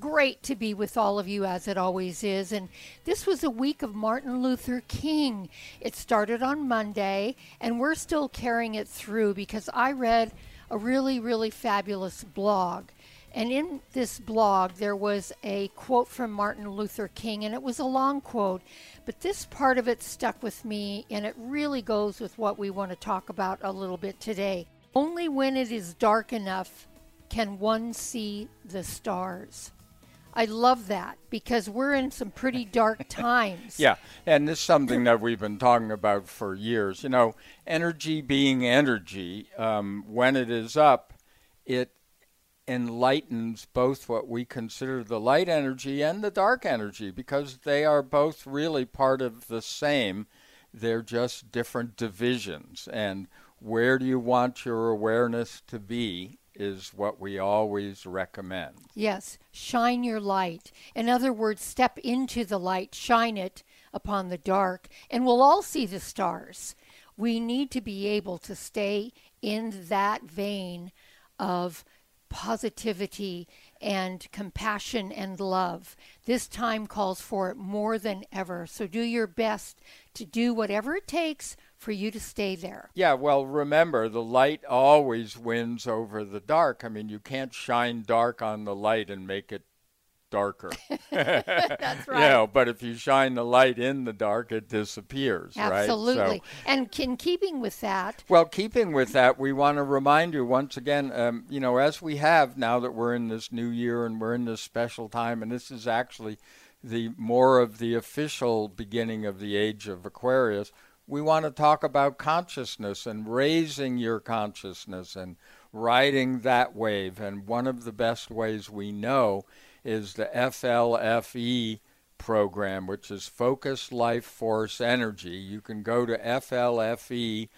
great to be with all of you as it always is. And this was a week of Martin Luther King. It started on Monday, and we're still carrying it through because I read a really, really fabulous blog. And in this blog, there was a quote from Martin Luther King, and it was a long quote, but this part of it stuck with me, and it really goes with what we want to talk about a little bit today. Only when it is dark enough can one see the stars. I love that because we're in some pretty dark times. yeah, and this is something that we've been talking about for years. You know, energy being energy, um, when it is up, it enlightens both what we consider the light energy and the dark energy because they are both really part of the same. They're just different divisions. And where do you want your awareness to be is what we always recommend. Yes, shine your light. In other words, step into the light, shine it upon the dark, and we'll all see the stars. We need to be able to stay in that vein of positivity and compassion and love. This time calls for it more than ever. So do your best to do whatever it takes for you to stay there. Yeah, well, remember, the light always wins over the dark. I mean, you can't shine dark on the light and make it darker. That's right. You know, but if you shine the light in the dark, it disappears, Absolutely. right? So, and in keeping with that. Well, keeping with that, we want to remind you once again, um, you know, as we have now that we're in this new year and we're in this special time, and this is actually the more of the official beginning of the age of Aquarius we want to talk about consciousness and raising your consciousness and riding that wave. And one of the best ways we know is the FLFE program, which is Focus Life Force Energy. You can go to flfe.net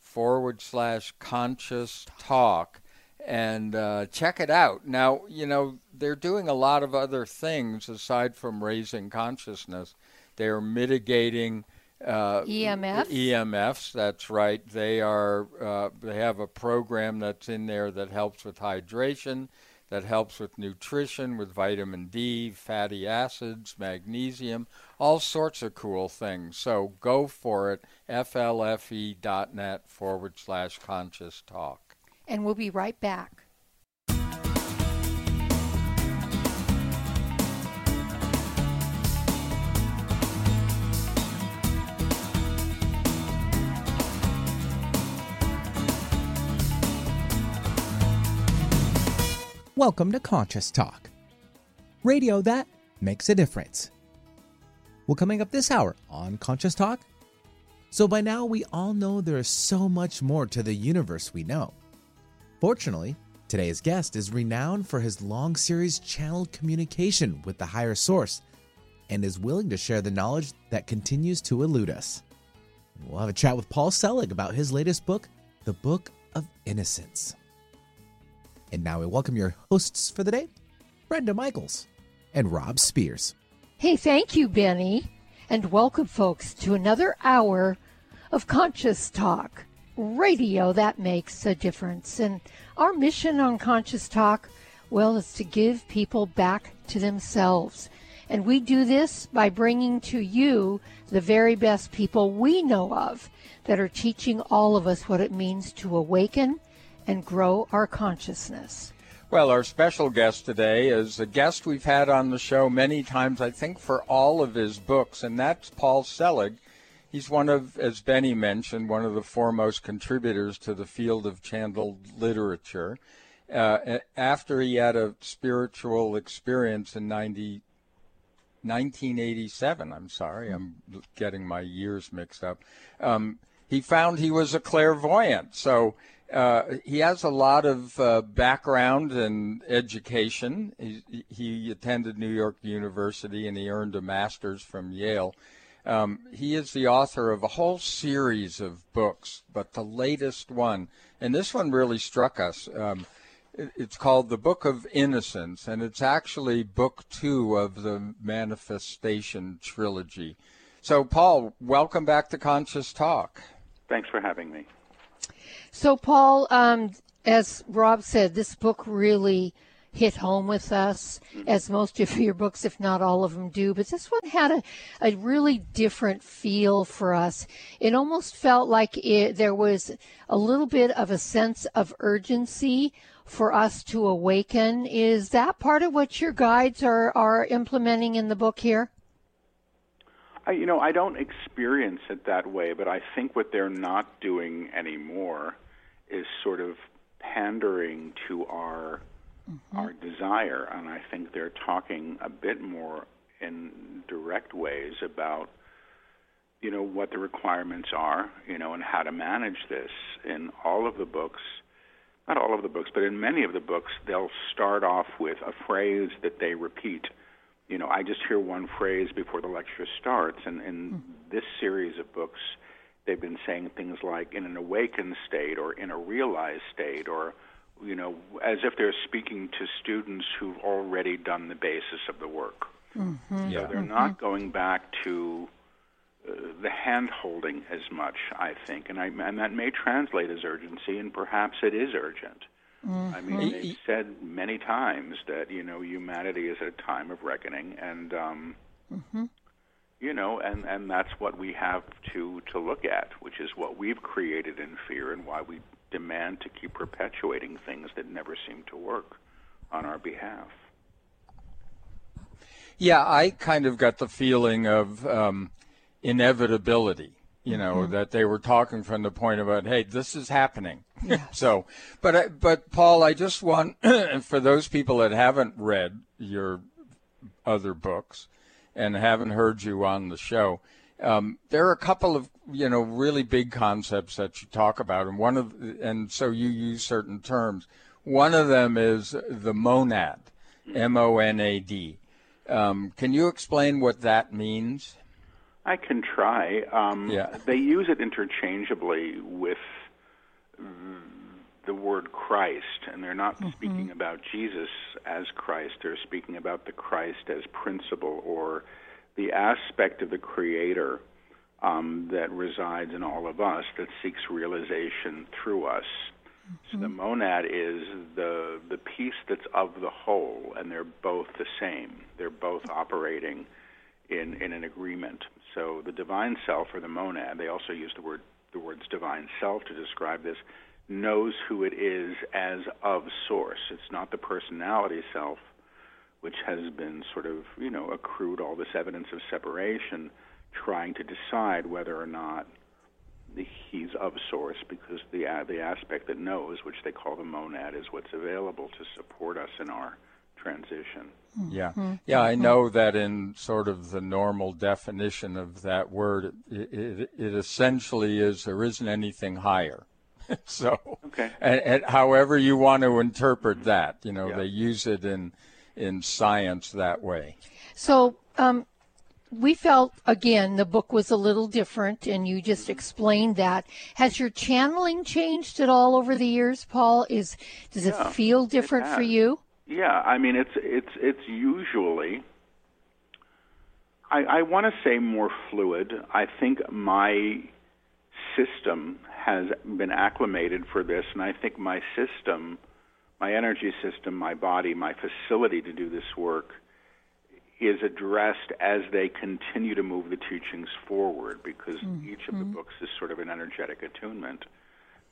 forward slash conscious talk and uh, check it out. Now, you know, they're doing a lot of other things aside from raising consciousness. They're mitigating uh, EMFs. EMFs, that's right. They are. Uh, they have a program that's in there that helps with hydration, that helps with nutrition, with vitamin D, fatty acids, magnesium, all sorts of cool things. So go for it. flfe.net forward slash conscious talk. And we'll be right back. Welcome to Conscious Talk, radio that makes a difference. Well, coming up this hour on Conscious Talk. So, by now, we all know there is so much more to the universe we know. Fortunately, today's guest is renowned for his long series channeled communication with the higher source and is willing to share the knowledge that continues to elude us. We'll have a chat with Paul Selig about his latest book, The Book of Innocence. And now we welcome your hosts for the day, Brenda Michaels and Rob Spears. Hey, thank you, Benny. And welcome, folks, to another hour of Conscious Talk, radio that makes a difference. And our mission on Conscious Talk, well, is to give people back to themselves. And we do this by bringing to you the very best people we know of that are teaching all of us what it means to awaken and grow our consciousness. Well, our special guest today is a guest we've had on the show many times, I think, for all of his books, and that's Paul Selig. He's one of, as Benny mentioned, one of the foremost contributors to the field of channeled literature. Uh, after he had a spiritual experience in 90, 1987, I'm sorry, I'm getting my years mixed up. Um, he found he was a clairvoyant. So uh, he has a lot of uh, background and education. He, he, attended New York University and he earned a master's from Yale. Um, he is the author of a whole series of books, but the latest one, and this one really struck us. Um, it, it's called The Book of Innocence, and it's actually book two of the Manifestation trilogy. So, Paul, welcome back to Conscious Talk. Thanks for having me. So, Paul, um, as Rob said, this book really hit home with us, mm-hmm. as most of your books, if not all of them, do. But this one had a, a really different feel for us. It almost felt like it, there was a little bit of a sense of urgency for us to awaken. Is that part of what your guides are, are implementing in the book here? I, you know, I don't experience it that way, but I think what they're not doing anymore is sort of pandering to our mm-hmm. our desire, and I think they're talking a bit more in direct ways about you know what the requirements are, you know, and how to manage this. In all of the books, not all of the books, but in many of the books, they'll start off with a phrase that they repeat you know, I just hear one phrase before the lecture starts, and in mm. this series of books, they've been saying things like in an awakened state or in a realized state or you know as if they're speaking to students who've already done the basis of the work mm-hmm. so they're mm-hmm. not going back to uh, the hand holding as much i think and i and that may translate as urgency and perhaps it is urgent Mm-hmm. I mean, they've said many times that you know humanity is at a time of reckoning, and um, mm-hmm. you know, and and that's what we have to to look at, which is what we've created in fear, and why we demand to keep perpetuating things that never seem to work on our behalf. Yeah, I kind of got the feeling of um, inevitability you know mm-hmm. that they were talking from the point about hey this is happening. So but but paul i just want for those people that haven't read your other books and haven't heard you on the show um, there are a couple of you know really big concepts that you talk about. And one of and so you use certain terms. One of them is the monad m-o-n-a-d um, can you explain what that means I can try. Um, yeah. They use it interchangeably with the word Christ, and they're not mm-hmm. speaking about Jesus as Christ. They're speaking about the Christ as principle or the aspect of the Creator um, that resides in all of us that seeks realization through us. Mm-hmm. So the monad is the the piece that's of the whole, and they're both the same. They're both operating in in an agreement. So the divine self or the monad, they also use the word the words divine self to describe this, knows who it is as of source. It's not the personality self, which has been sort of, you know, accrued all this evidence of separation, trying to decide whether or not he's of source because the the aspect that knows, which they call the monad, is what's available to support us in our transition. Yeah, mm-hmm. yeah, I know that in sort of the normal definition of that word, it, it, it essentially is there isn't anything higher. so, okay. and, and, however you want to interpret that, you know, yeah. they use it in in science that way. So, um, we felt again the book was a little different, and you just explained that. Has your channeling changed at all over the years, Paul? Is does yeah, it feel different it for you? Yeah, I mean it's it's it's usually I, I want to say more fluid. I think my system has been acclimated for this, and I think my system, my energy system, my body, my facility to do this work is addressed as they continue to move the teachings forward because mm-hmm. each of the books is sort of an energetic attunement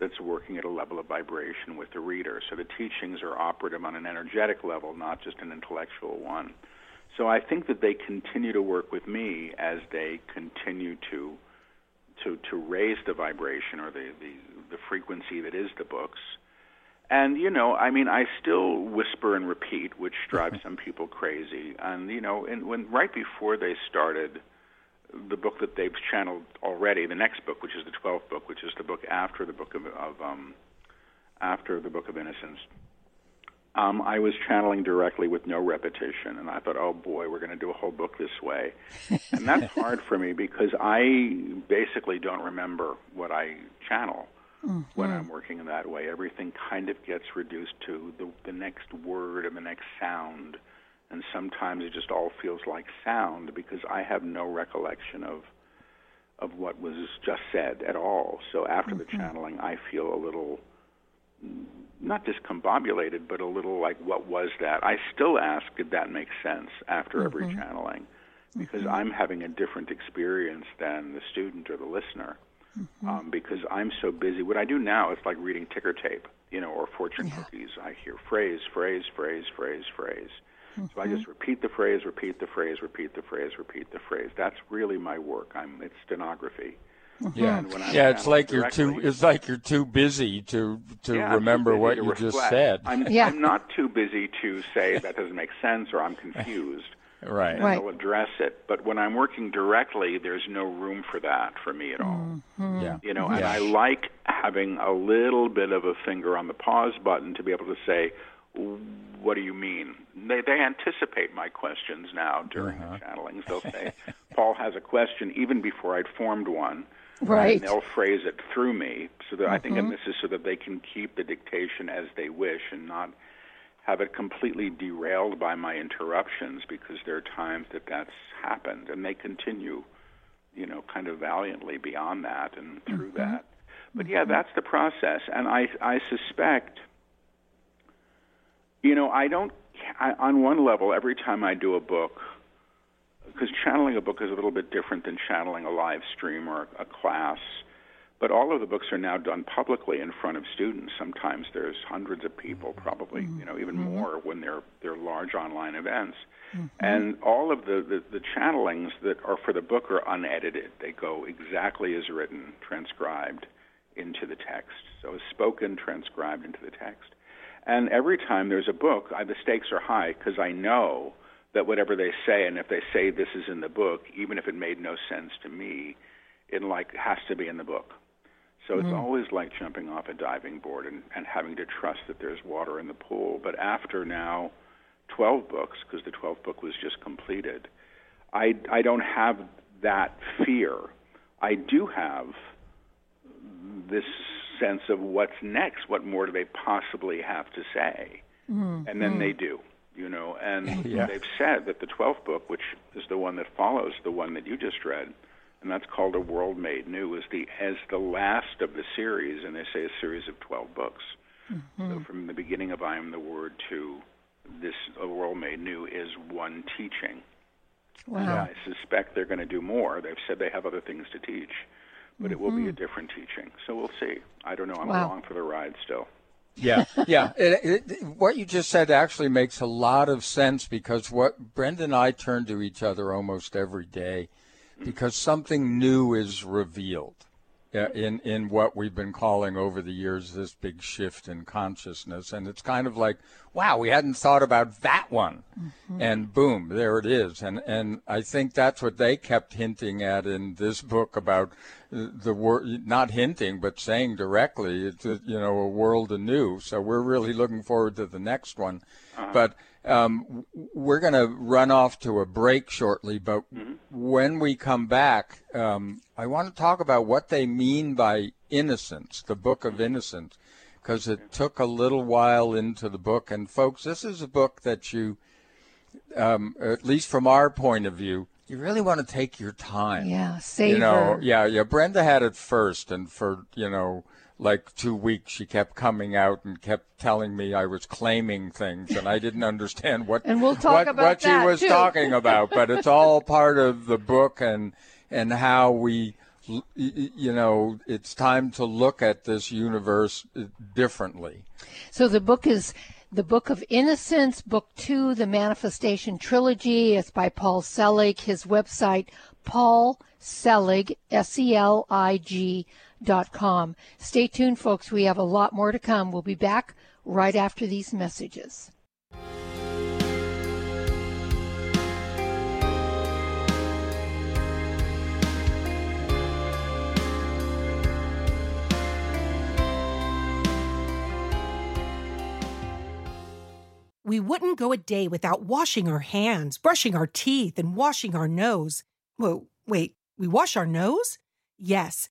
that's working at a level of vibration with the reader. So the teachings are operative on an energetic level, not just an intellectual one. So I think that they continue to work with me as they continue to to to raise the vibration or the the, the frequency that is the books. And you know, I mean, I still whisper and repeat, which drives some people crazy. And you know, and when right before they started the book that they've channeled already, the next book, which is the 12th book, which is the book after the book of, of um, after the Book of Innocence, um, I was channeling directly with no repetition, and I thought, oh boy, we're going to do a whole book this way. and that's hard for me because I basically don't remember what I channel mm-hmm. when I'm working in that way. Everything kind of gets reduced to the, the next word and the next sound, and sometimes it just all feels like sound because I have no recollection of of what was just said at all. So after mm-hmm. the channeling, I feel a little not discombobulated, but a little like, what was that? I still ask, did that make sense after mm-hmm. every channeling? Because mm-hmm. I'm having a different experience than the student or the listener. Mm-hmm. Um, because I'm so busy. What I do now is like reading ticker tape, you know, or fortune yeah. cookies. I hear phrase, phrase, phrase, phrase, phrase. So I just mm-hmm. repeat the phrase, repeat the phrase, repeat the phrase, repeat the phrase. That's really my work. I'm it's stenography. Yeah, yeah. It's like you're too. It's like you're too busy to to yeah, remember what to you reflect. just said. I'm, yeah. I'm not too busy to say that doesn't make sense or I'm confused. right. And right. I'll address it. But when I'm working directly, there's no room for that for me at all. Mm-hmm. Yeah. You know, and I like having a little bit of a finger on the pause button to be able to say, "What do you mean?" They they anticipate my questions now during uh-huh. the channelings. They'll say, "Paul has a question," even before I'd formed one Right. And they'll phrase it through me so that mm-hmm. I think, and mm-hmm. this is so that they can keep the dictation as they wish and not have it completely derailed by my interruptions because there are times that that's happened and they continue, you know, kind of valiantly beyond that and through mm-hmm. that. But yeah, mm-hmm. that's the process, and I I suspect, you know, I don't. I, on one level, every time I do a book, because channeling a book is a little bit different than channeling a live stream or a class. But all of the books are now done publicly in front of students. Sometimes there's hundreds of people, probably mm-hmm. you know even mm-hmm. more when they're they're large online events. Mm-hmm. And all of the, the the channelings that are for the book are unedited. They go exactly as written, transcribed into the text. So spoken, transcribed into the text. And every time there's a book, I, the stakes are high because I know that whatever they say, and if they say this is in the book, even if it made no sense to me, it like has to be in the book. So it's mm-hmm. always like jumping off a diving board and, and having to trust that there's water in the pool. But after now 12 books, because the 12th book was just completed, I, I don't have that fear. I do have this sense of what's next. What more do they possibly have to say? Mm-hmm. And then mm-hmm. they do you know, and yeah. they've said that the 12th book, which is the one that follows the one that you just read, and that's called A World Made New, is the as the last of the series, and they say a series of 12 books. Mm-hmm. So from the beginning of I Am the Word to this A World Made New is one teaching. Wow. And I suspect they're going to do more. They've said they have other things to teach, but mm-hmm. it will be a mm-hmm. different teaching. So we'll see. I don't know. I'm wow. along for the ride still. Yeah, yeah. It, it, what you just said actually makes a lot of sense because what Brenda and I turn to each other almost every day because something new is revealed in in what we've been calling over the years this big shift in consciousness and it's kind of like wow we hadn't thought about that one mm-hmm. and boom there it is and and I think that's what they kept hinting at in this book about the word not hinting but saying directly it's a, you know a world anew so we're really looking forward to the next one uh-huh. but um, we're going to run off to a break shortly, but mm-hmm. When we come back, um, I want to talk about what they mean by innocence, the book of innocence, because it took a little while into the book. And folks, this is a book that you, um, at least from our point of view, you really want to take your time. Yeah, savor. You know, yeah, yeah. Brenda had it first, and for you know like two weeks she kept coming out and kept telling me I was claiming things and I didn't understand what we'll what, what she was too. talking about but it's all part of the book and and how we you know it's time to look at this universe uh, differently so the book is the Book of Innocence, Book Two, the Manifestation Trilogy. It's by Paul Selig. His website, Paul Selig, S E L I G com. Stay tuned, folks. We have a lot more to come. We'll be back right after these messages. we wouldn't go a day without washing our hands, brushing our teeth, and washing our nose. Whoa, wait, we wash our nose? Yes,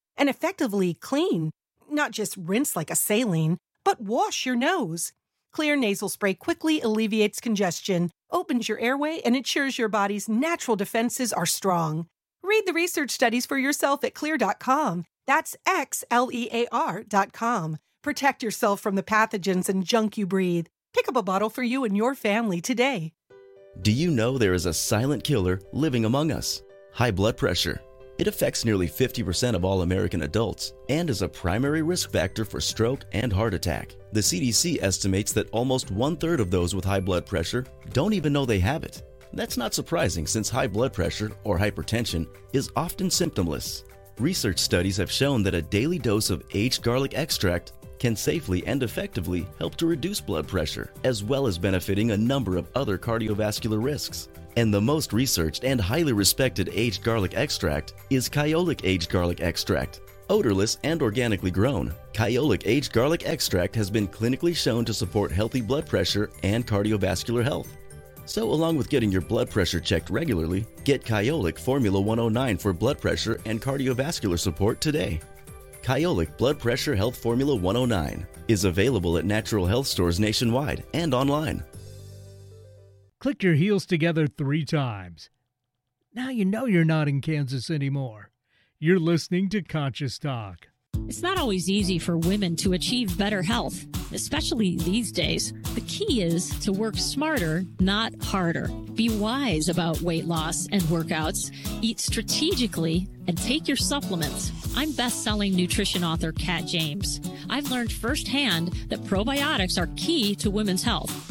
and effectively clean. Not just rinse like a saline, but wash your nose. Xlear nasal spray quickly alleviates congestion, opens your airway, and ensures your body's natural defenses are strong. Read the research studies for yourself at xlear.com. That's X L E A R.com. Protect yourself from the pathogens and junk you breathe. Pick up a bottle for you and your family today. Do you know there is a silent killer living among us? High blood pressure. It affects nearly 50% of all American adults and is a primary risk factor for stroke and heart attack. The CDC estimates that almost one third of those with high blood pressure don't even know they have it. That's not surprising since high blood pressure, or hypertension, is often symptomless. Research studies have shown that a daily dose of aged garlic extract can safely and effectively help to reduce blood pressure, as well as benefiting a number of other cardiovascular risks. And the most researched and highly respected aged garlic extract is Kyolic Aged Garlic Extract. Odorless and organically grown, Kyolic Aged Garlic Extract has been clinically shown to support healthy blood pressure and cardiovascular health. So, along with getting your blood pressure checked regularly, get Kyolic Formula 109 for blood pressure and cardiovascular support today. Kyolic Blood Pressure Health Formula 109 is available at natural health stores nationwide and online. Click your heels together three times. Now you know you're not in Kansas anymore. You're listening to Conscious Talk. It's not always easy for women to achieve better health, especially these days. The key is to work smarter, not harder. Be wise about weight loss and workouts. Eat strategically and take your supplements. I'm best-selling nutrition author Kat James. I've learned firsthand that probiotics are key to women's health.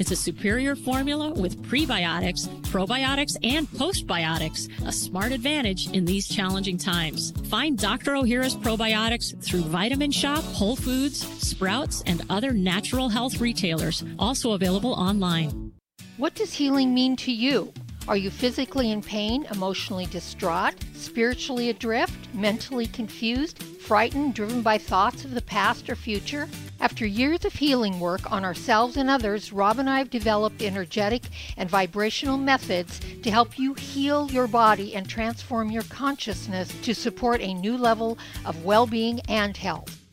It's a superior formula with prebiotics, probiotics, and postbiotics, a smart advantage in these challenging times. Find Dr. Ohhira's Probiotics through Vitamin Shoppe, Whole Foods, Sprouts, and other natural health retailers, also available online. What does healing mean to you? Are you physically in pain, emotionally distraught, spiritually adrift, mentally confused, frightened, driven by thoughts of the past or future? After years of healing work on ourselves and others, Rob and I have developed energetic and vibrational methods to help you heal your body and transform your consciousness to support a new level of well being and health.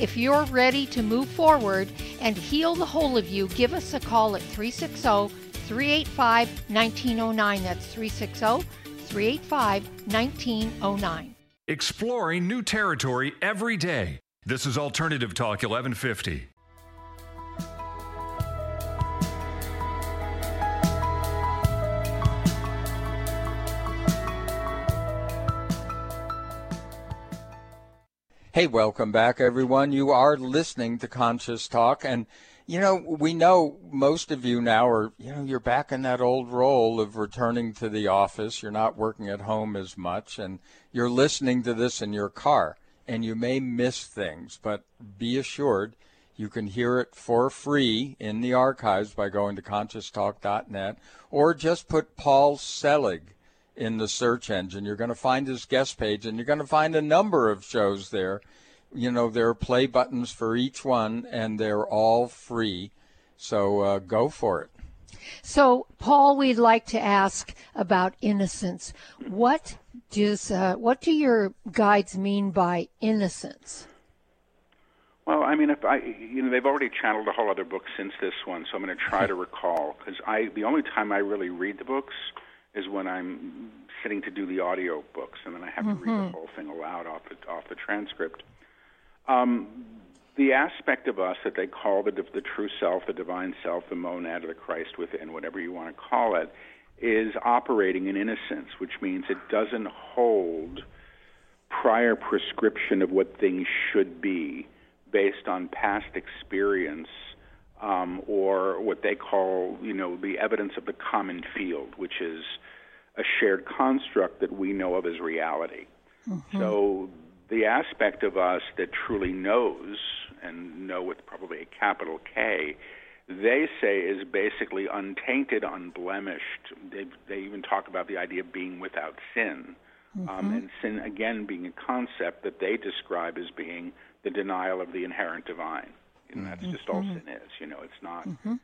If you're ready to move forward and heal the whole of you, give us a call at 360 385 1909. That's 360 385 1909 exploring new territory every day. This is Alternative Talk 1150. Hey, welcome back, everyone. You are listening to Conscious Talk, and you know, we know most of you now are, you know, you're back in that old role of returning to the office. You're not working at home as much, and you're listening to this in your car. And you may miss things, but be assured you can hear it for free in the archives by going to conscioustalk.net or just put Paul Selig in the search engine. You're going to find his guest page, and you're going to find a number of shows there you know, there are play buttons for each one, and they're all free. So uh, go for it. So, Paul, we'd like to ask about innocence. What does uh, what do your guides mean by innocence? Well, I mean, if I, you know, they've already channeled a whole other book since this one, so I'm going to try to recall because I, the only time I really read the books is when I'm sitting to do the audio books, and then I have mm-hmm. to read the mm-hmm. whole thing aloud off the off the transcript. Um, the aspect of us that they call the the true self, the divine self, the monad, or the Christ within, whatever you want to call it, is operating in innocence, which means it doesn't hold prior prescription of what things should be based on past experience um, or what they call, you know, the evidence of the common field, which is a shared construct that we know of as reality. Mm-hmm. So the aspect of us that truly knows, and know with probably a capital K, they say is basically untainted, unblemished. They, they even talk about the idea of being without sin. Um, mm-hmm. Um, and sin, again, being a concept that they describe as being the denial of the inherent divine. And that's mm-hmm. just all sin is. You know, it's not. Mm-hmm.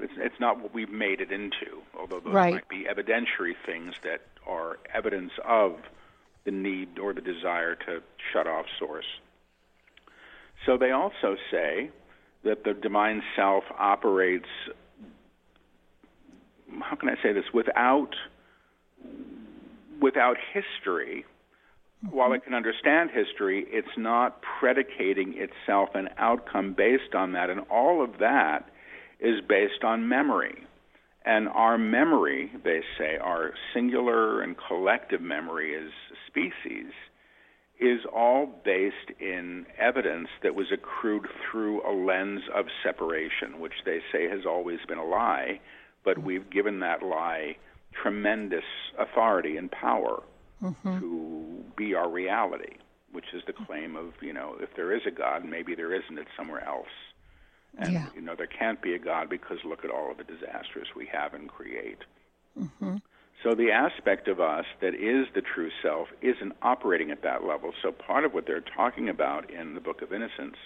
It's, it's not what we've made it into, although those right. might be evidentiary things that are evidence of the need or the desire to shut off source. So they also say that the divine self operates, how can I say this, without, without history. While it can understand history, it's not predicating itself an outcome based on that. And all of that is based on memory. And our memory, they say, our singular and collective memory as species, is all based in evidence that was accrued through a lens of separation, which they say has always been a lie, but we've given that lie tremendous authority and power mm-hmm. to be our reality, which is the claim of, you know, if there is a God, maybe there isn't, it's somewhere else. And yeah. you know there can't be a God because look at all of the disasters we have and create. Mm-hmm. So the aspect of us that is the true self isn't operating at that level. So part of what they're talking about in the Book of Innocence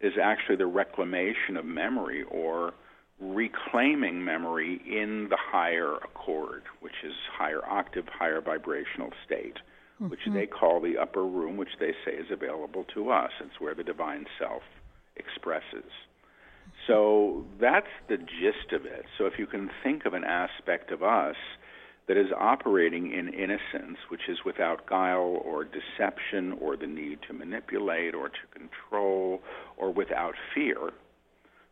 is actually the reclamation of memory or reclaiming memory in the higher accord, which is higher octave, higher vibrational state, mm-hmm. which they call the upper room, which they say is available to us. It's where the divine self expresses. So that's the gist of it. So if you can think of an aspect of us that is operating in innocence, which is without guile or deception or the need to manipulate or to control or without fear,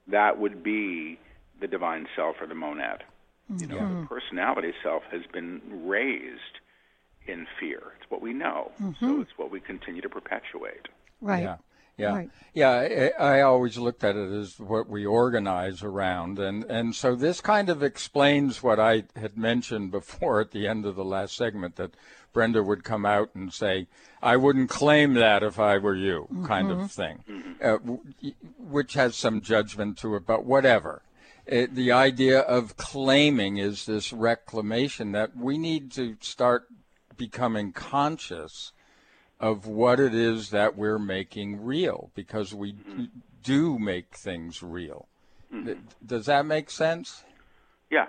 that would be the divine self or the monad. Mm-hmm. You know, the mm-hmm. personality self has been raised in fear. It's what we know. Mm-hmm. So it's what we continue to perpetuate. Right. Yeah. Yeah, right. yeah. I, I, always looked at it as what we organize around, and and so this kind of explains what I had mentioned before at the end of the last segment that Brenda would come out and say, "I wouldn't claim that if I were you," mm-hmm. kind of thing, uh, which has some judgment to it, but whatever. It, the idea of claiming is this reclamation that we need to start becoming conscious of what it is that we're making real because we mm-hmm. do make things real. Mm-hmm. Does that make sense? Yeah.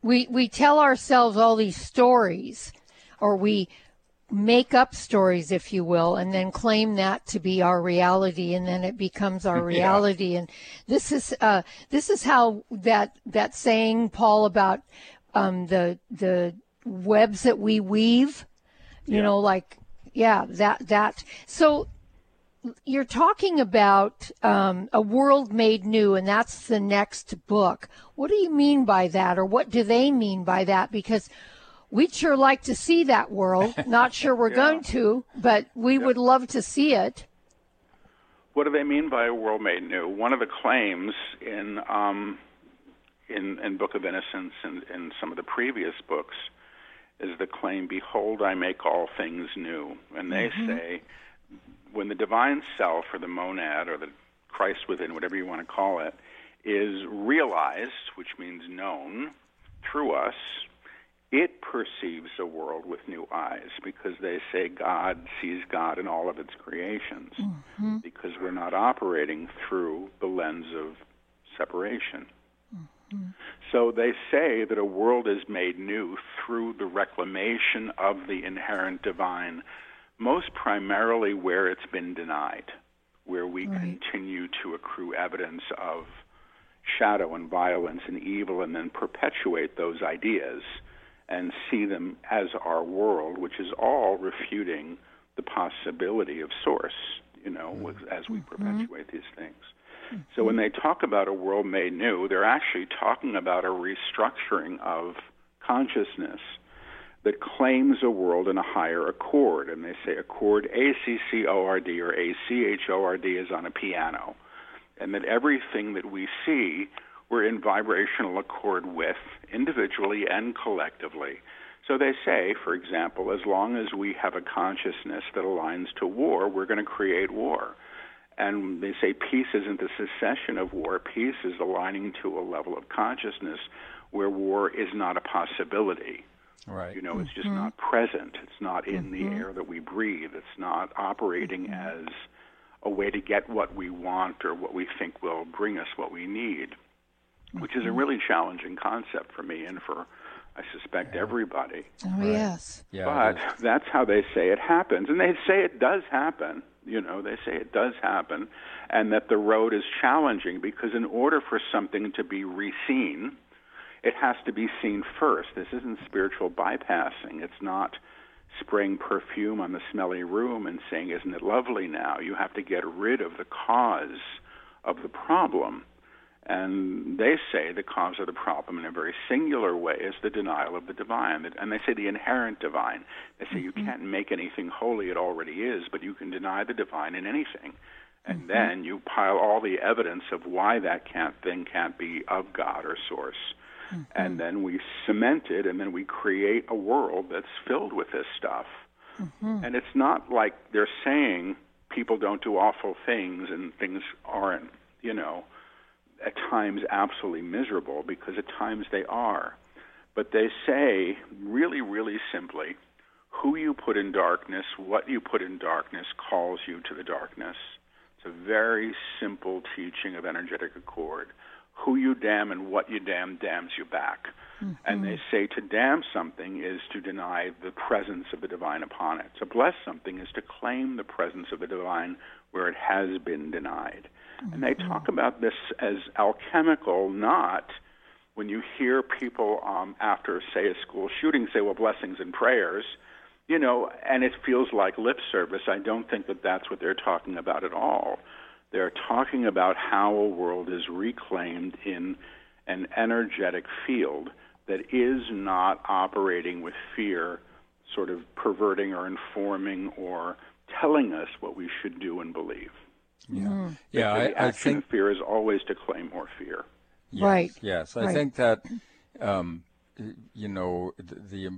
We we tell ourselves all these stories or we make up stories if you will and then claim that to be our reality and then it becomes our reality yeah. and this is uh this is how that that saying Paul about um the the webs that we weave you yeah. know like yeah that that so you're talking about um, a world made new and that's the next book what do you mean by that or what do they mean by that because we'd sure like to see that world not sure we're yeah. going to but we yeah. would love to see it what do they mean by a world made new one of the claims in um, in, in book of innocence and in some of the previous books is the claim, Behold, I make all things new. And they mm-hmm. say, when the divine self or the monad or the Christ within, whatever you want to call it, is realized, which means known through us, it perceives a world with new eyes because they say God sees God in all of its creations mm-hmm. because we're not operating through the lens of separation. Mm-hmm. So they say that a world is made new through the reclamation of the inherent divine, most primarily where it's been denied, where we right. continue to accrue evidence of shadow and violence and evil and then perpetuate those ideas and see them as our world, which is all refuting the possibility of source, you know, mm-hmm. as we mm-hmm. perpetuate these things. Mm-hmm. So when they talk about a world made new, they're actually talking about a restructuring of consciousness that claims a world in a higher accord. And they say accord A C C O R D or A C H O R D is on a piano. And that everything that we see we're in vibrational accord with individually and collectively. So they say, for example, as long as we have a consciousness that aligns to war, we're going to create war. And they say peace isn't the cessation of war, peace is aligning to a level of consciousness where war is not a possibility. Right. You know, it's just mm-hmm. not present. It's not in mm-hmm. the air that we breathe. It's not operating mm-hmm. as a way to get what we want or what we think will bring us what we need which is a mm. really challenging concept for me and for I suspect everybody. Oh right. yes. Yeah, but that's how they say it happens, and they say it does happen. You know, they say it does happen, and that the road is challenging because in order for something to be reseen, it has to be seen first. This isn't spiritual bypassing. It's not spraying perfume on the smelly room and saying, "Isn't it lovely now?" You have to get rid of the cause of the problem and they say the cause of the problem in a very singular way is the denial of the divine. And they say the inherent divine. They say mm-hmm. you can't make anything holy, it already is, but you can deny the divine in anything. And mm-hmm. then you pile all the evidence of why that can't, thing can't be of God or source. Mm-hmm. And then we cement it, and then we create a world that's filled with this stuff. Mm-hmm. And it's not like they're saying people don't do awful things and things aren't, you know at times absolutely miserable because at times they are. But they say, really, really simply, who you put in darkness, what you put in darkness, calls you to the darkness. It's a very simple teaching of energetic accord. Who you damn and what you damn damns you back. Mm-hmm. And they say to damn something is to deny the presence of the divine upon it. To bless something is to claim the presence of the divine where it has been denied. And they talk about this as alchemical, not when you hear people um, after, say, a school shooting say, well, blessings and prayers, you know, and it feels like lip service. I don't think that that's what they're talking about at all. They're talking about how a world is reclaimed in an energetic field that is not operating with fear, sort of perverting or informing or telling us what we should do and believe. Yeah, mm. yeah. I, I, think fear is always to claim more fear. Yes, right. Yes, I right. think that um, you know the, the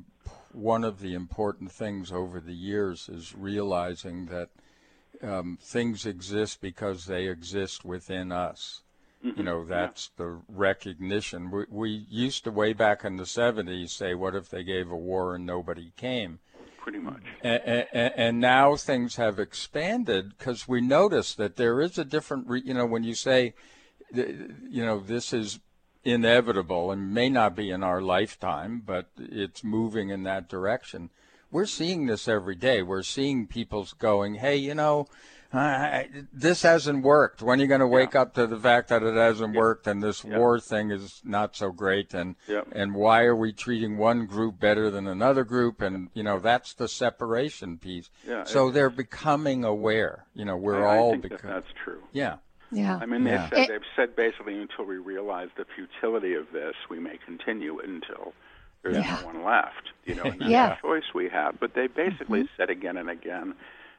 one of the important things over the years is realizing that um, things exist because they exist within us. Mm-hmm. You know, that's yeah. the recognition. We, we used to, way back in the 70s, say, what if they gave a war and nobody came? pretty much. And, and, and now things have expanded because we notice that there is a different, re, you know, when you say, you know, this is inevitable and may not be in our lifetime, but it's moving in that direction. We're seeing this every day. We're seeing people going, hey, you know, uh, this hasn't worked. When are you going to wake yeah. up to the fact that it hasn't worked and this war thing is not so great? And and why are we treating one group better than another group? And you know that's the separation piece. Yeah, so they're becoming aware. You know, we're I, all I think becoming. that that's true. Yeah. Yeah. I mean, they've, said, they've said basically until we realize the futility of this, we may continue until there's yeah. no one left. You know, and that's yeah. a choice we have. But they basically mm-hmm. said again and again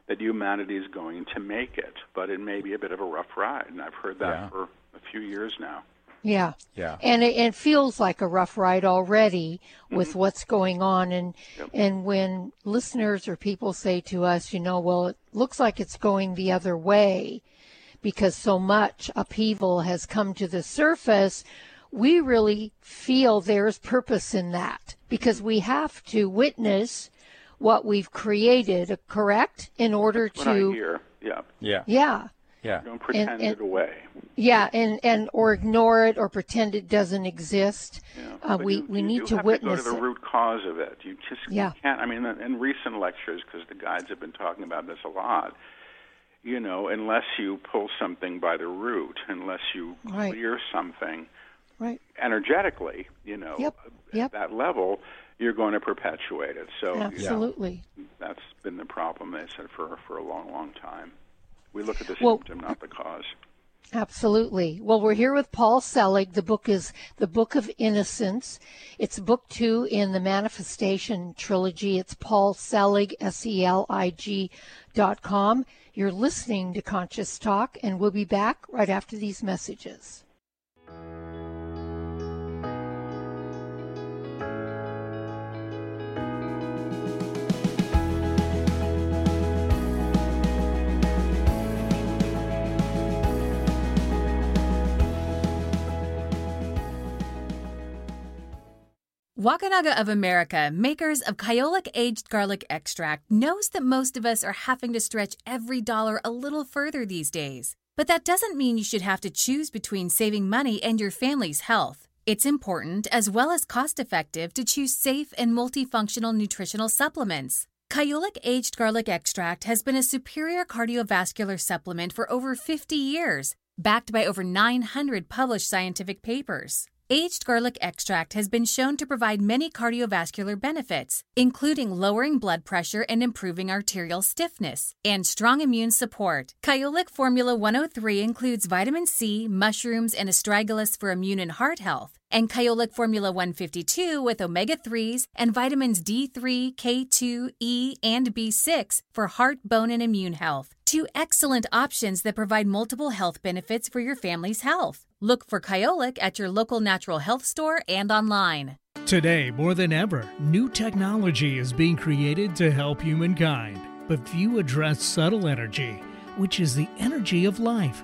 that humanity is going to make it, but it may be a bit of a rough ride, and I've heard that yeah. for a few years now. Yeah. Yeah. And it, it feels like a rough ride already with mm-hmm. what's going on and yep. and when listeners or people say to us, you know, well, it looks like it's going the other way because so much upheaval has come to the surface, we really feel there's purpose in that because we have to witness what we've created, correct? In order to, hear, yeah. Yeah. yeah, Yeah. Don't pretend and- it away. yeah, and and or ignore it or pretend it doesn't exist. Yeah. Uh, But we you, we you need do to have witness to go to the root cause of it. You just Yeah. can't. I mean, in recent lectures, because the guides have been talking about this a lot. You know, unless you pull something by the root, unless you Right. clear something Right. energetically, you know, Yep, at yep. that level, you're going to perpetuate it. So you know, Absolutely. that's been the problem. They said for for a long, long time. We look at the Well- symptom, not the cause. Absolutely. Well, we're here with Paul Selig. The book is The Book of Innocence. It's book two in the Manifestation trilogy. It's Paul Selig, S E L I G dot com. You're listening to Conscious Talk, and we'll be back right after these messages. Wakunaga of America, makers of Kyolic Aged Garlic Extract, knows that most of us are having to stretch every dollar a little further these days. But that doesn't mean you should have to choose between saving money and your family's health. It's important, as well as cost effective, to choose safe and multifunctional nutritional supplements. Kyolic Aged Garlic Extract has been a superior cardiovascular supplement for over 50 years, backed by over 900 published scientific papers. Aged garlic extract has been shown to provide many cardiovascular benefits, including lowering blood pressure and improving arterial stiffness, and strong immune support. Kyolic Formula 103 includes vitamin C, mushrooms, and astragalus for immune and heart health, and Kyolic Formula 152 with omega 3s and vitamins D3, K2, E, and B6 for heart, bone, and immune health. Two excellent options that provide multiple health benefits for your family's health. Look for Kyolic at your local natural health store and online. Today, more than ever, new technology is being created to help humankind. But few address subtle energy, which is the energy of life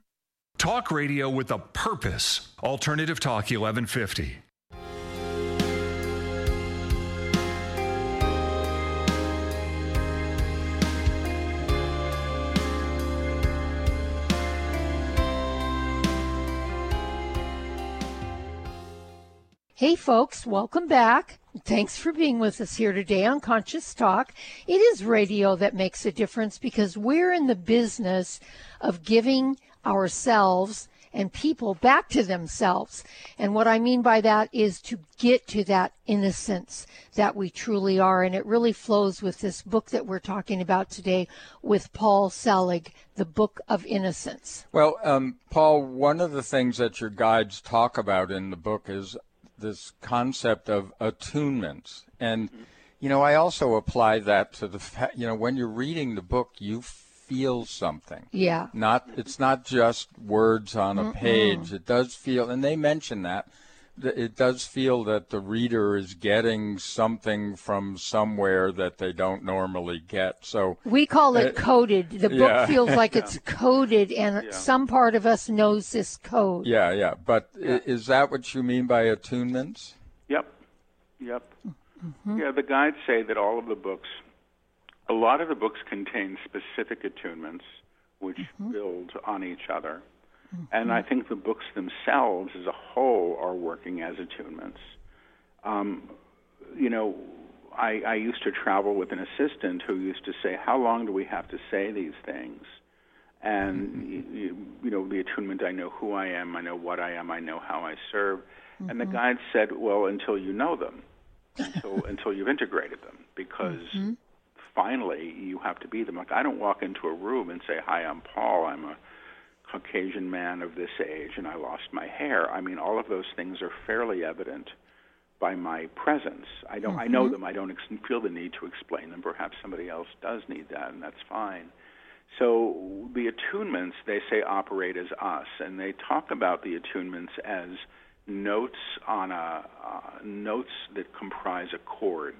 Talk radio with a purpose. Alternative Talk 1150. Hey, folks, welcome back. Thanks for being with us here today on Conscious Talk. It is radio that makes a difference because we're in the business of giving ourselves and people back to themselves. And what I mean by that is to get to that innocence that we truly are. And it really flows with this book that we're talking about today with Paul Selig, The Book of Innocence. Well, um, Paul, one of the things that your guides talk about in the book is this concept of attunements. And, you know, I also apply that to the fact, you know, when you're reading the book, you feel something. Yeah. Not it's not just words on a page. It does feel, and they mention that it does feel that the reader is getting something from somewhere that they don't normally get. So we call it, coded. The book yeah. feels like it's coded, and Yeah. some part of us knows this code. yeah, yeah. But i is that what you mean by attunements? Yep. Yep. Mm-hmm. Yeah, the guides say that all of the books, a lot of the books contain specific attunements which mm-hmm. build on each other. Mm-hmm. And I think the books themselves as a whole are working as attunements. Um, you know, I, I used to travel with an assistant who used to say, How long do we have to say these things? And, mm-hmm. you, you know, the attunement I know who I am, I know what I am, I know how I serve. And the guide said, Well, until you know them, until, until you've integrated them, because finally you have to be them. Like, I don't walk into a room and say, Hi, I'm Paul, I'm a Caucasian man of this age, and I lost my hair. I mean, all of those things are fairly evident by my presence. I don't. I know them. I don't ex- feel the need to explain them. Perhaps somebody else does need that, and that's fine. So the attunements they say operate as us, and they talk about the attunements as notes on a uh, notes that comprise a chord.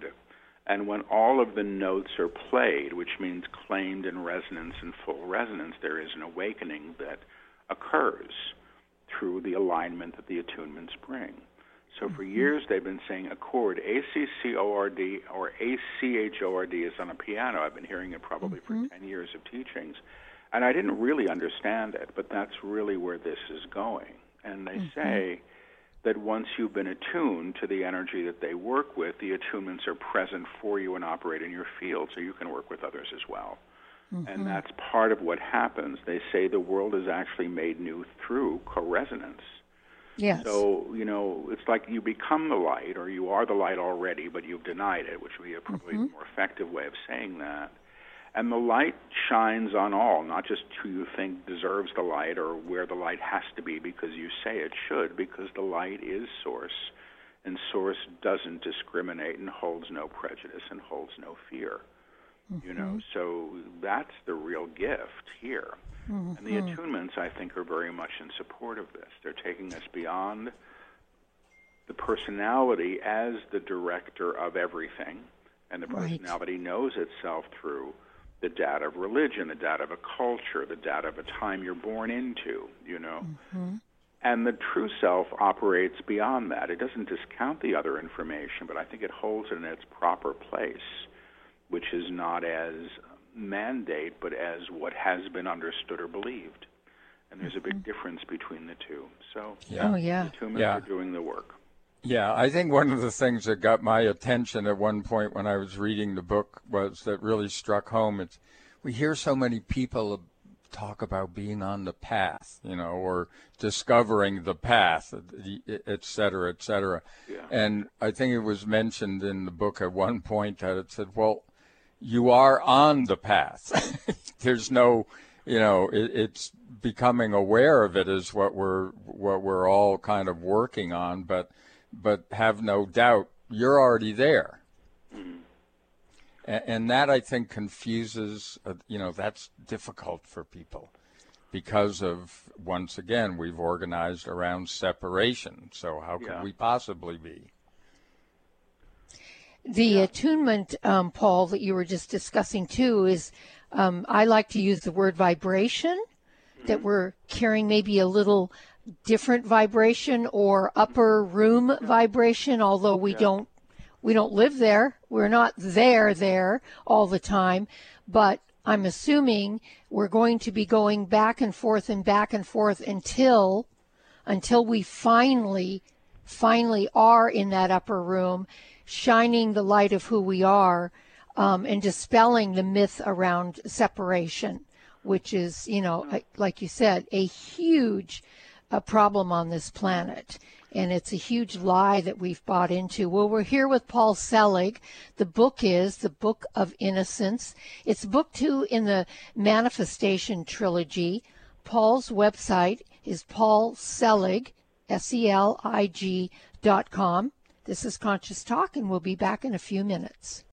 And when all of the notes are played, which means claimed in resonance and full resonance, there is an awakening that occurs through the alignment that the attunements bring. So for mm-hmm. years they've been saying accord, A C C O R D or A C H O R D is on a piano. I've been hearing it probably for mm-hmm. 10 years of teachings. And I didn't really understand it, but that's really where this is going. And they mm-hmm. say that once you've been attuned to the energy that they work with, the attunements are present for you and operate in your field so you can work with others as well. And mm-hmm. that's part of what happens. They say the world is actually made new through co-resonance. Yes. So, you know, it's like you become the light, or you are the light already, but you've denied it, which would be a probably mm-hmm. more effective way of saying that. And the light shines on all, not just who you think deserves the light or where the light has to be because you say it should, because the light is source, and source doesn't discriminate and holds no prejudice and holds no fear. You know, mm-hmm. so that's the real gift here. Mm-hmm. And the attunements, I think, are very much in support of this. They're taking us beyond the personality as the director of everything, and the Right. personality knows itself through the data of religion, the data of a culture, the data of a time you're born into, you know. Mm-hmm. And the true self operates beyond that. It doesn't discount the other information, but I think it holds it in its proper place, which is not as mandate, but as what has been understood or believed. And there's a big mm-hmm. difference between the two. So, Oh yeah. the attunements Yeah. are doing the work. Yeah, I think one of the things that got my attention at one point when I was reading the book was that really struck home. It's we hear so many people talk about being on the path, you know, or discovering the path, et cetera, et cetera. Yeah. And I think it was mentioned in the book at one point that it said, well, you are on the path. There's no you know, it, it's becoming aware of it is what we're what we're all kind of working on. But but have no doubt, you're already there. Mm-hmm. And, and that I think confuses. Uh, you know, that's difficult for people because of once again we've organized around separation. So how could we possibly be? The yeah. attunement, um, Paul, that you were just discussing too, is um, I like to use the word vibration. Mm-hmm. That we're carrying maybe a little different vibration or upper room vibration, although we yeah. don't we don't live there. We're not there there all the time, but I'm assuming we're going to be going back and forth and back and forth until until we finally finally are in that upper room shining the light of who we are um, and dispelling the myth around separation which is you know like you said a huge uh, problem on this planet and it's a huge lie that we've bought into. Well, we're here with Paul Selig. The book is The Book of Innocence. It's book two in the Manifestation trilogy. Paul's website is Paul Selig, S E L I G dot com. This is Conscious Talk, and we'll be back in a few minutes.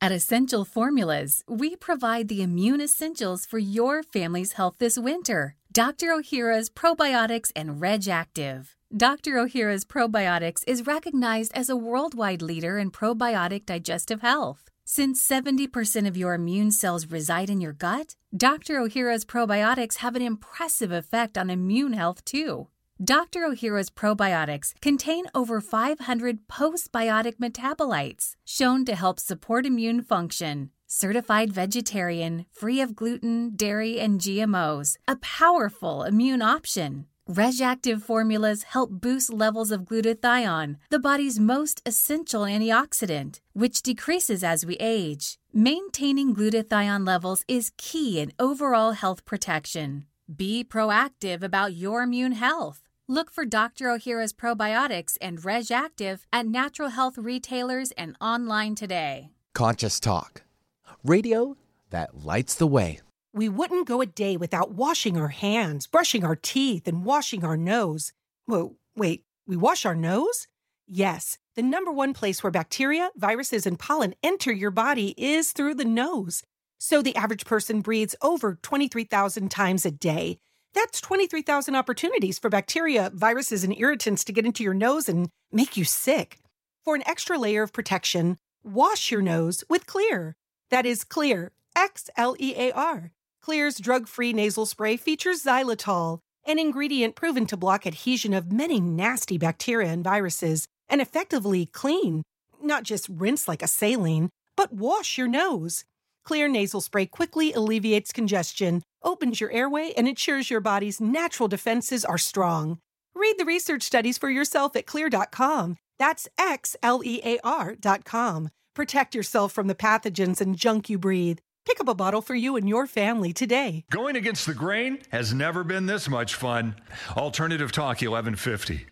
At Essential Formulas, we provide the immune essentials for your family's health this winter. Dr. Ohhira's Probiotics and Reg'Activ. Dr. Ohhira's Probiotics is recognized as a worldwide leader in probiotic digestive health. Since 70% of your immune cells reside in your gut, Dr. Ohhira's probiotics have an impressive effect on immune health too. Dr. Ohhira's probiotics contain over 500 postbiotic metabolites shown to help support immune function. Certified vegetarian, free of gluten, dairy, and GMOs, a powerful immune option. Reg'Activ formulas help boost levels of glutathione, the body's most essential antioxidant, which decreases as we age. Maintaining glutathione levels is key in overall health protection. Be proactive about your immune health. Look for Dr. Ohhira's probiotics and Reg'Activ at natural health retailers and online today. Conscious Talk, radio that lights the way. We wouldn't go a day without washing our hands, brushing our teeth, and washing our nose. Whoa, wait, we wash our nose? Yes, the number one place where bacteria, viruses, and pollen enter your body is through the nose. So the average person breathes over 23,000 times a day. That's 23,000 opportunities for bacteria, viruses, and irritants to get into your nose and make you sick. For an extra layer of protection, wash your nose with Xlear. That is Xlear, X L E A R. Xlear's drug free nasal spray features xylitol, an ingredient proven to block adhesion of many nasty bacteria and viruses and effectively clean, not just rinse like a saline, but wash your nose. Xlear nasal spray quickly alleviates congestion, opens your airway, and ensures your body's natural defenses are strong. Read the research studies for yourself at xlear.com. That's X L E A R.com. Protect yourself from the pathogens and junk you breathe. Pick up a bottle for you and your family today. Going against the grain has never been this much fun. Alternative Talk 1150.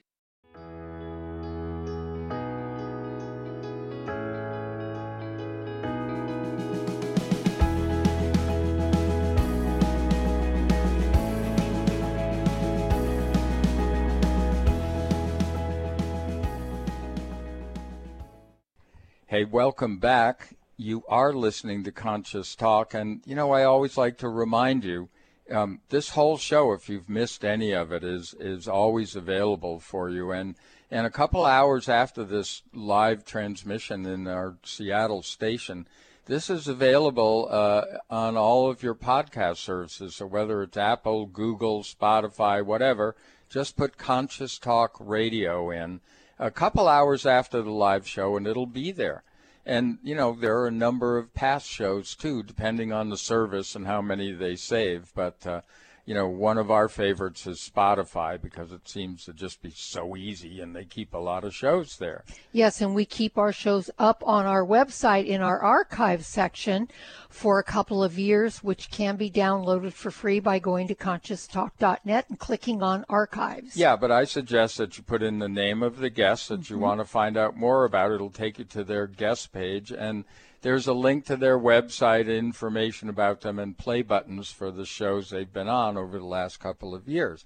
Hey, welcome back you are listening to Conscious Talk. And, you know, I always like to remind you um, this whole show, if you've missed any of it, is, is always available for you. And, and a couple hours after this live transmission in our Seattle station, this is available uh, on all of your podcast services. So whether it's Apple, Google, Spotify, whatever, just put Conscious Talk Radio in a couple hours after the live show and it'll be there. And, you know, there are a number of past shows too, depending on the service and how many they save. But, uh, you know, one of our favorites is Spotify because it seems to just be so easy and they keep a lot of shows there. Yes, and we keep our shows up on our website in our archive section for a couple of years, which can be downloaded for free by going to conscioustalk.net and clicking on archives. Yeah, but I suggest that you put in the name of the guest that mm-hmm. you want to find out more about. It'll take you to their guest page and there's a link to their website, information about them, and play buttons for the shows they've been on over the last couple of years.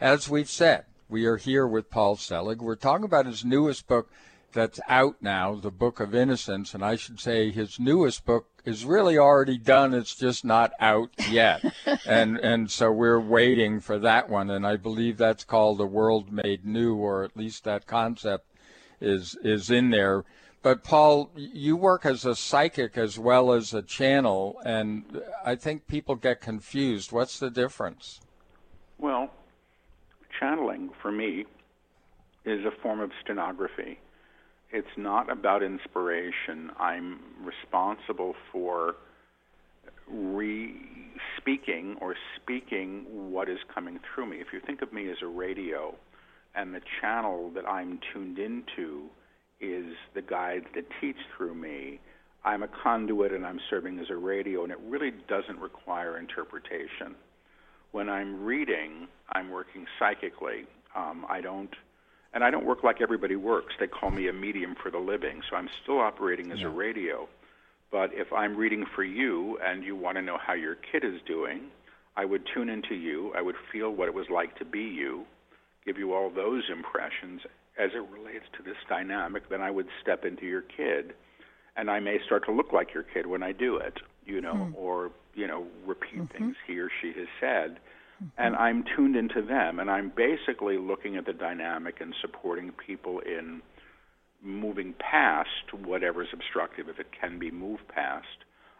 As we've said, we are here with Paul Selig. We're talking about his newest book that's out now, The Book of Innocence, and I should say his newest book is really already done. It's just not out yet, and and so we're waiting for that one. And I believe that's called A World Made New, or at least that concept is is in there. But Paul, you work as a psychic as well as a channel, and I think people get confused. What's the difference? Well, channeling for me is a form of stenography. It's not about inspiration. I'm responsible for re speaking or speaking what is coming through me. If you think of me as a radio and the channel that I'm tuned into is the guides that teach through me. I'm a conduit and I'm serving as a radio, and it really doesn't require interpretation. When I'm reading, I'm working psychically. Um, I don't, and I don't work like everybody works. They call me a medium for the living, so I'm still operating as yeah. a radio. But if I'm reading for you and you want to know how your kid is doing, I would tune into you. I would feel what it was like to be you, give you all those impressions, as it relates to this dynamic, then I would step into your kid, and I may start to look like your kid when I do it, you know, mm. or you know, repeat mm-hmm. things he or she has said, mm-hmm. and I'm tuned into them, and I'm basically looking at the dynamic and supporting people in moving past whatever's obstructive, if it can be moved past.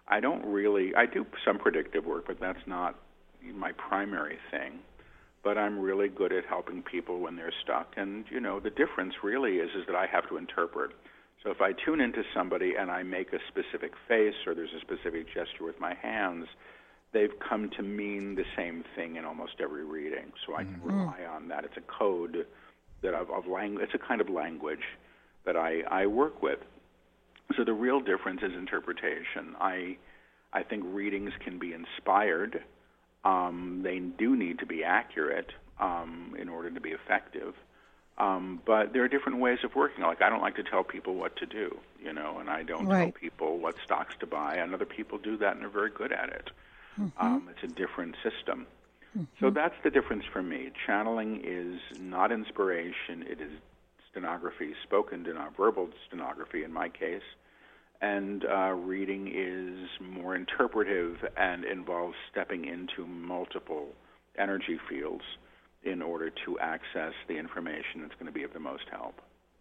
I don't really, I do some predictive work, but that's not my primary thing but I'm really good at helping people when they're stuck. And you know, the difference really is is that I have to interpret. So if I tune into somebody and I make a specific face or there's a specific gesture with my hands, they've come to mean the same thing in almost every reading. So I can mm-hmm. rely on that. It's a code that of, of language. It's a kind of language that I, I work with. So the real difference is interpretation. I I think readings can be inspired um, they do need to be accurate um, in order to be effective. Um, but there are different ways of working. Like I don't like to tell people what to do, you know, and I don't right. tell people what stocks to buy. And other people do that, and they're very good at it. Mm-hmm. Um, it's a different system. Mm-hmm. So that's the difference for me. Channeling is not inspiration; it is stenography, spoken, verbal stenography in my case, and uh, reading is more interpretive and involves stepping into multiple energy fields in order to access the information that's going to be of the most help.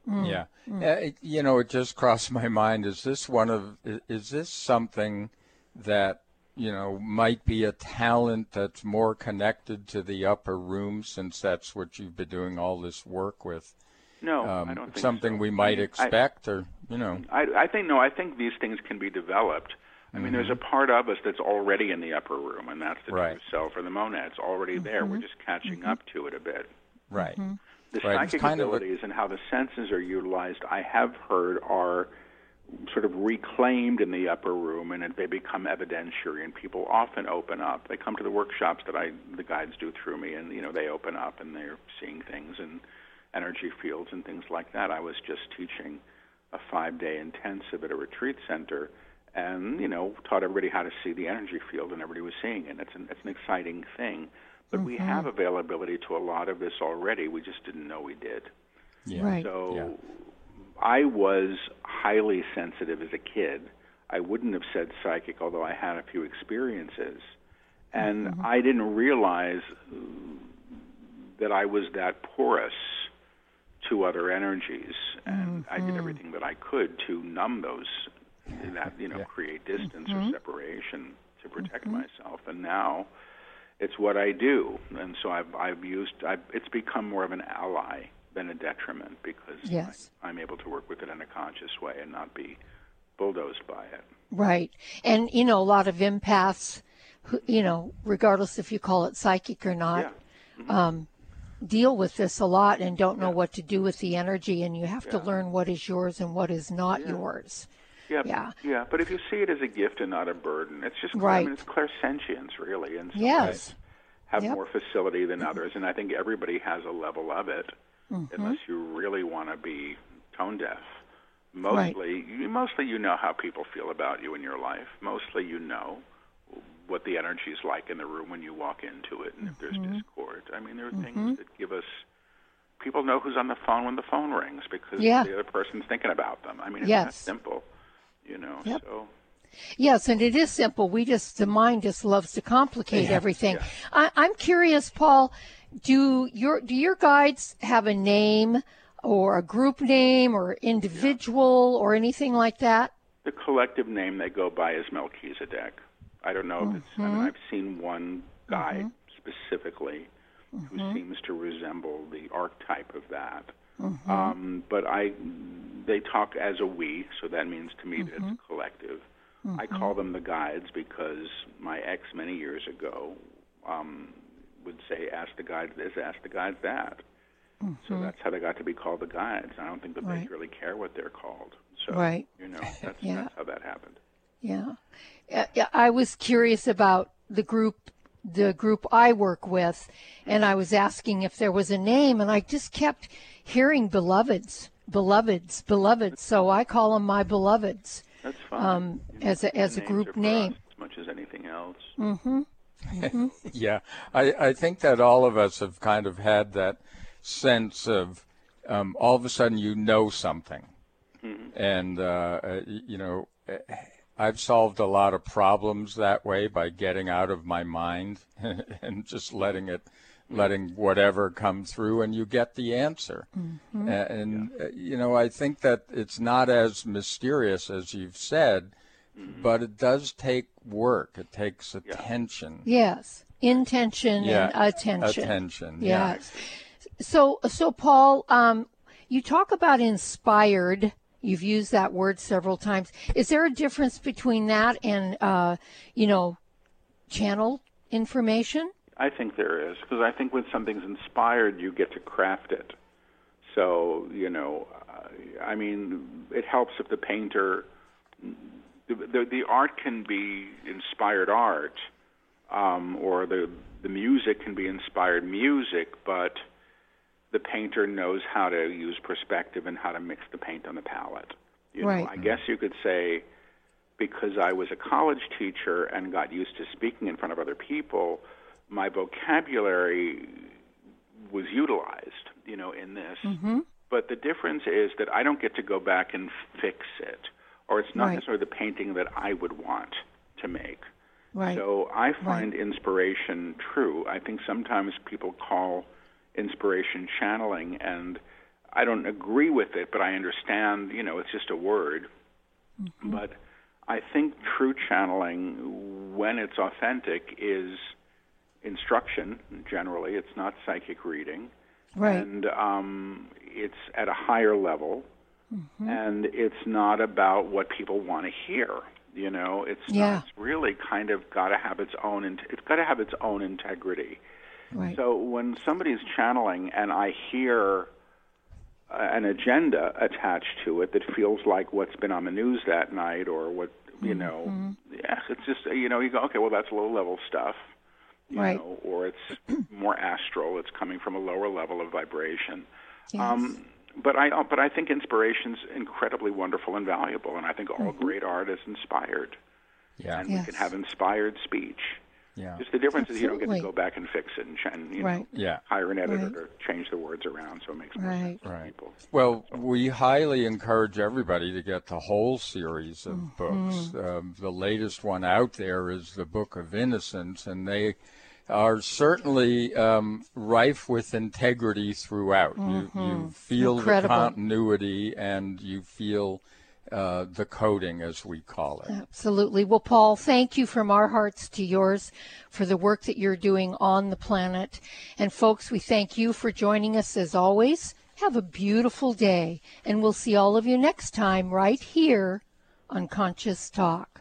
Mm. Yeah, mm. Uh, it, you know, it just crossed my mind. Is this one of? Is this something that you know might be a talent that's more connected to the upper room, since that's what you've been doing all this work with? No, um, I don't think something so. we might expect, I, or you know. I, I think no. I think these things can be developed. I mean, mm-hmm. there's a part of us that's already in the upper room, and that's the right. true self or the monad. It's already mm-hmm. there. We're just catching mm-hmm. up to it a bit. Right. Mm-hmm. The right. psychic abilities and how the senses are utilized, I have heard, are sort of reclaimed in the upper room, and they become evidentiary. And people often open up. They come to the workshops that I, the guides do through me, and you know, they open up and they're seeing things and energy fields and things like that. I was just teaching a five day intensive at a retreat center and, you know, taught everybody how to see the energy field and everybody was seeing it. It's an, it's an exciting thing. But mm-hmm. we have availability to a lot of this already. We just didn't know we did. Yeah. Right. So yeah. I was highly sensitive as a kid. I wouldn't have said psychic, although I had a few experiences. And mm-hmm. I didn't realize that I was that porous to other energies, and mm-hmm. I did mm-hmm. everything that I could to numb those, that you know, yeah. create distance mm-hmm. or separation to protect mm-hmm. myself. And now, it's what I do, and so I've I've used I've, it's become more of an ally than a detriment because yes. I, I'm able to work with it in a conscious way and not be bulldozed by it. Right, and you know, a lot of empaths, you know, regardless if you call it psychic or not. Yeah. Mm-hmm. Um, deal with this a lot and don't know yeah. what to do with the energy and you have yeah. to learn what is yours and what is not yeah. yours. Yeah, yeah, yeah. But if you see it as a gift and not a burden, it's just right. I mean, it's clairsentience, really, and some yes. have yep. more facility than others, and I think everybody has a level of it, mm-hmm. unless you really want to be tone deaf. Mostly, you, mostly you know how people feel about you in your life. Mostly you know what the energy is like in the room when you walk into it, and if there's Mhm. discord. I mean, there are Mhm. things that give us. People know who's on the phone when the phone rings because Yeah. the other person's thinking about them. I mean, it's Yes. that simple, you know. Yep. So Yes, and it is simple. We just the mind just loves to complicate Yeah, everything. yeah. I, I'm curious, Paul. Do your do your guides have a name or a group name or individual or anything like that? the collective name they go by is Melchizedek. I don't know if it's. I mean, Mhm. I've seen one guy specifically who Mhm. seems to resemble the archetype of that. Um, but I, they talk as a we, so that means to me that it's a collective. I call them the guides because my ex many years ago um, would say, "Ask the guides this, ask the guides that." So that's how they got to be called the guides. I don't think that Right. they really care what they're called. So Right. you know, that's Yeah. that's how that happened. Yeah. Uh, yeah, I was curious about the group the group I work with and I was asking if there was a name and I just kept hearing beloveds, beloveds, beloveds. So I call them my beloveds. That's fine. Um, as a as a group name. as much as anything else. Mhm. Mhm. yeah, I, I think that all of us have kind of had that sense of um, all of a sudden you know something. Mhm. And, uh, uh, you know, uh, I've solved a lot of problems that way by getting out of my mind and just letting it, letting whatever come through, and you get the answer. Mhm. And, uh, you know, I think that it's not as mysterious as you've said, but it does take work. It takes attention. Yes. Intention Yeah, and attention. attention, yeah. Yes. So so Paul, um, you talk about inspired. You've used that word several times. Is there a difference between that and uh, you know, channel information? I think there is because I think when something's inspired, you get to craft it. So you know, uh, I mean, it helps if the painter, the the, the art can be inspired art, um, or the the music can be inspired music, but the painter knows how to use perspective and how to mix the paint on the palette. You Right. know, I guess you could say because I was a college teacher and got used to speaking in front of other people, my vocabulary was utilized, you know, in this. Mm-hmm. But the difference is that I don't get to go back and fix it, or it's not Right. necessarily the painting that I would want to make. Right. So I find inspiration true. I think sometimes people call inspiration channeling, and I don't agree with it, but I understand, you know, it's just a word. Mm-hmm. But I think true channeling, when it's authentic, is instruction generally. It's not psychic reading. Right. And um, it's at a higher level, Mhm. and it's not about what people want to hear. You know, it's Yeah. not, it's really kind of got to have its own. It's got to have its own integrity. Right. So when somebody's channeling and I hear uh, an agenda attached to it that feels like what's been on the news that night or what you know, Mm-hmm. yeah, it's just you know you go okay, well that's low level stuff, you Right. know, or it's more astral. It's coming from a lower level of vibration. Um, but I but I think inspiration's incredibly wonderful and valuable, and I think all great art is inspired. Yeah. and we can Mm-hmm. Have inspired speech. Yeah. Just the difference is you don't get to go back and fix it and, and you Right. know, Yeah. hire an editor Right. to change the words around so it makes more Right. sense to Right. people. Well, we highly encourage everybody to get the whole series of books. Um, the latest one out there is the Book of Innocence, and they are certainly um, rife with integrity throughout. You, you feel Incredible. the continuity and you feel uh, the coding, as we call it. Absolutely. Well, Paul, thank you from our hearts to yours for the work that you're doing on the planet. And folks, we thank you for joining us as always. Have a beautiful day, and we'll see all of you next time right here on Conscious Talk.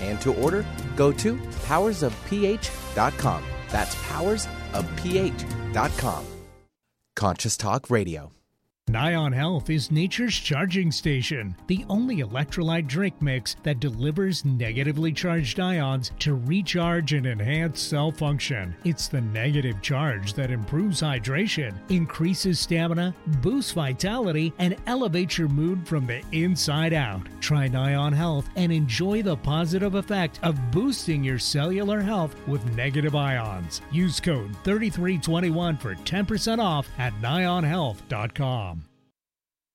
and to order, go to powersofph.com. That's powersofph.com. Conscious Talk Radio. Nion Health is nature's charging station, the only electrolyte drink mix that delivers negatively charged ions to recharge and enhance cell function. It's the negative charge that improves hydration, increases stamina, boosts vitality, and elevates your mood from the inside out. Try Nion Health and enjoy the positive effect of boosting your cellular health with negative ions. Use code 3321 for 10% off at nionhealth.com.